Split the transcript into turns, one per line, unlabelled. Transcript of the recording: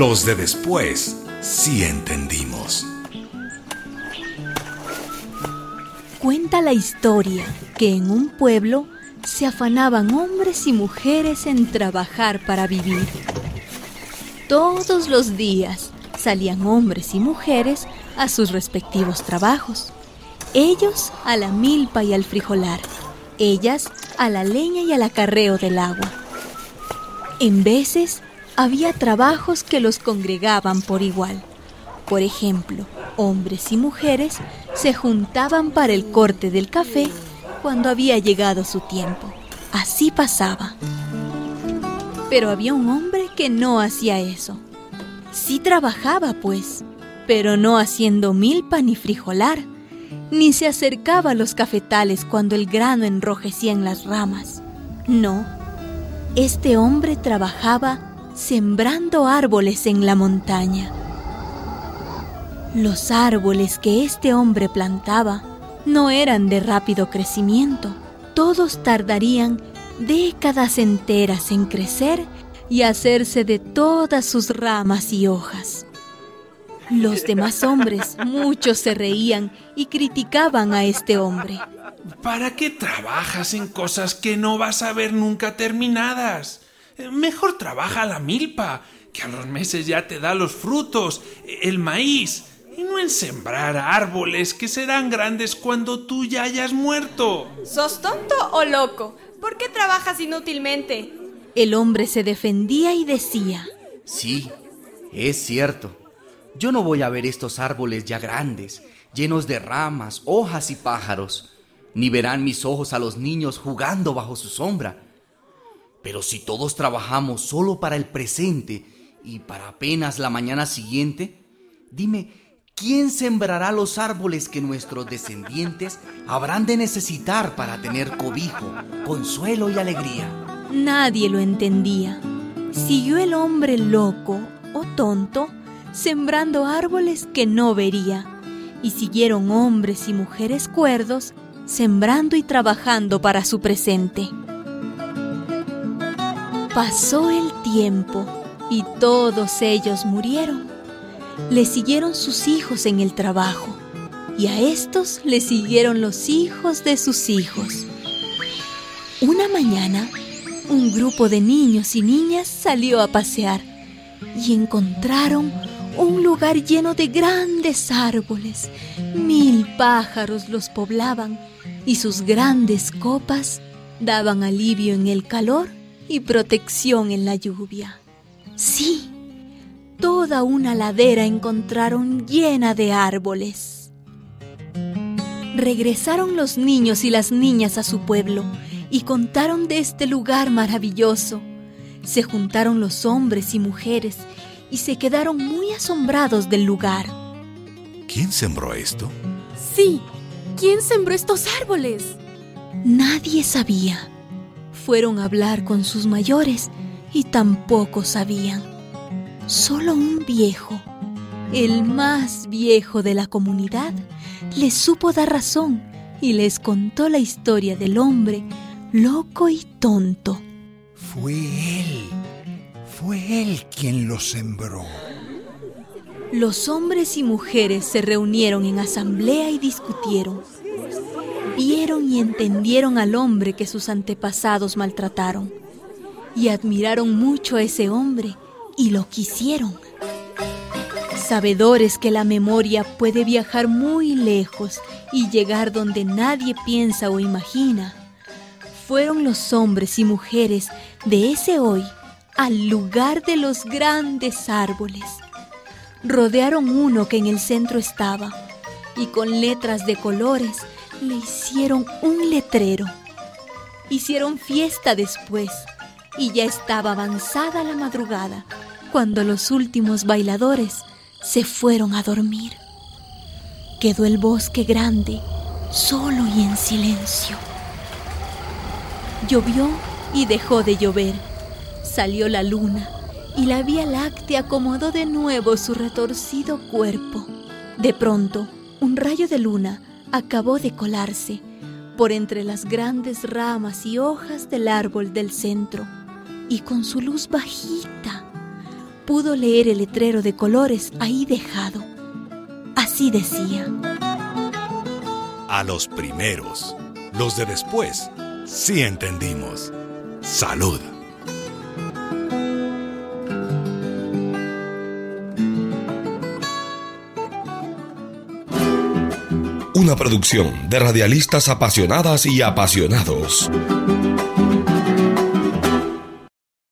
Los de después sí entendimos.
Cuenta la historia que en un pueblo se afanaban hombres y mujeres en trabajar para vivir. Todos los días salían hombres y mujeres a sus respectivos trabajos. Ellos a la milpa y al frijolar, ellas a la leña y al acarreo del agua. En veces había trabajos que los congregaban por igual. Por ejemplo, hombres y mujeres se juntaban para el corte del café cuando había llegado su tiempo. Así pasaba. Pero había un hombre que no hacía eso. Sí trabajaba, pues, pero no haciendo milpa ni frijolar, ni se acercaba a los cafetales cuando el grano enrojecía en las ramas. No, este hombre trabajaba sembrando árboles en la montaña. Los árboles que este hombre plantaba no eran de rápido crecimiento. Todos tardarían décadas enteras en crecer y hacerse de todas sus ramas y hojas. Los demás hombres, muchos se reían y criticaban a este hombre.
¿Para qué trabajas en cosas que no vas a ver nunca terminadas? Mejor trabaja la milpa, que a los meses ya te da los frutos, el maíz, y no en sembrar árboles que serán grandes cuando tú ya hayas muerto.
¿Sos tonto o loco? ¿Por qué trabajas inútilmente?
El hombre se defendía y decía,
Sí, es cierto. Yo no voy a ver estos árboles ya grandes, llenos de ramas, hojas y pájaros, ni verán mis ojos a los niños jugando bajo su sombra. Pero si todos trabajamos solo para el presente y para apenas la mañana siguiente, dime, ¿quién sembrará los árboles que nuestros descendientes habrán de necesitar para tener cobijo, consuelo y alegría?
Nadie lo entendía. Siguió el hombre loco o tonto sembrando árboles que no vería, y siguieron hombres y mujeres cuerdos sembrando y trabajando para su presente. Pasó el tiempo y todos ellos murieron. Le siguieron sus hijos en el trabajo y a estos le siguieron los hijos de sus hijos. Una mañana, un grupo de niños y niñas salió a pasear y encontraron un lugar lleno de grandes árboles. Mil pájaros los poblaban y sus grandes copas daban alivio en el calor y protección en la lluvia. Sí, toda una ladera encontraron llena de árboles. Regresaron los niños y las niñas a su pueblo y contaron de este lugar maravilloso. Se juntaron los hombres y mujeres y se quedaron muy asombrados del lugar.
¿Quién sembró esto?
Sí, ¿quién sembró estos árboles?
Nadie sabía. Fueron a hablar con sus mayores y tampoco sabían. Solo un viejo, el más viejo de la comunidad, les supo dar razón y les contó la historia del hombre loco y tonto.
Fue él fue él quien lo sembró.
Los hombres y mujeres se reunieron en asamblea y discutieron. Vieron y entendieron al hombre que sus antepasados maltrataron. Y admiraron mucho a ese hombre y lo quisieron. Sabedores que la memoria puede viajar muy lejos y llegar donde nadie piensa o imagina, fueron los hombres y mujeres de ese hoy al lugar de los grandes árboles. Rodearon uno que en el centro estaba y con letras de colores le hicieron un letrero. Hicieron fiesta después y ya estaba avanzada la madrugada cuando los últimos bailadores se fueron a dormir. Quedó el bosque grande, solo y en silencio. Llovió y dejó de llover Salió la luna y la Vía Láctea acomodó de nuevo su retorcido cuerpo. De pronto, un rayo de luna acabó de colarse por entre las grandes ramas y hojas del árbol del centro y con su luz bajita pudo leer el letrero de colores ahí dejado. Así decía.
A los primeros, los de después, sí entendimos. Salud.
Una producción de radialistas apasionadas y apasionados.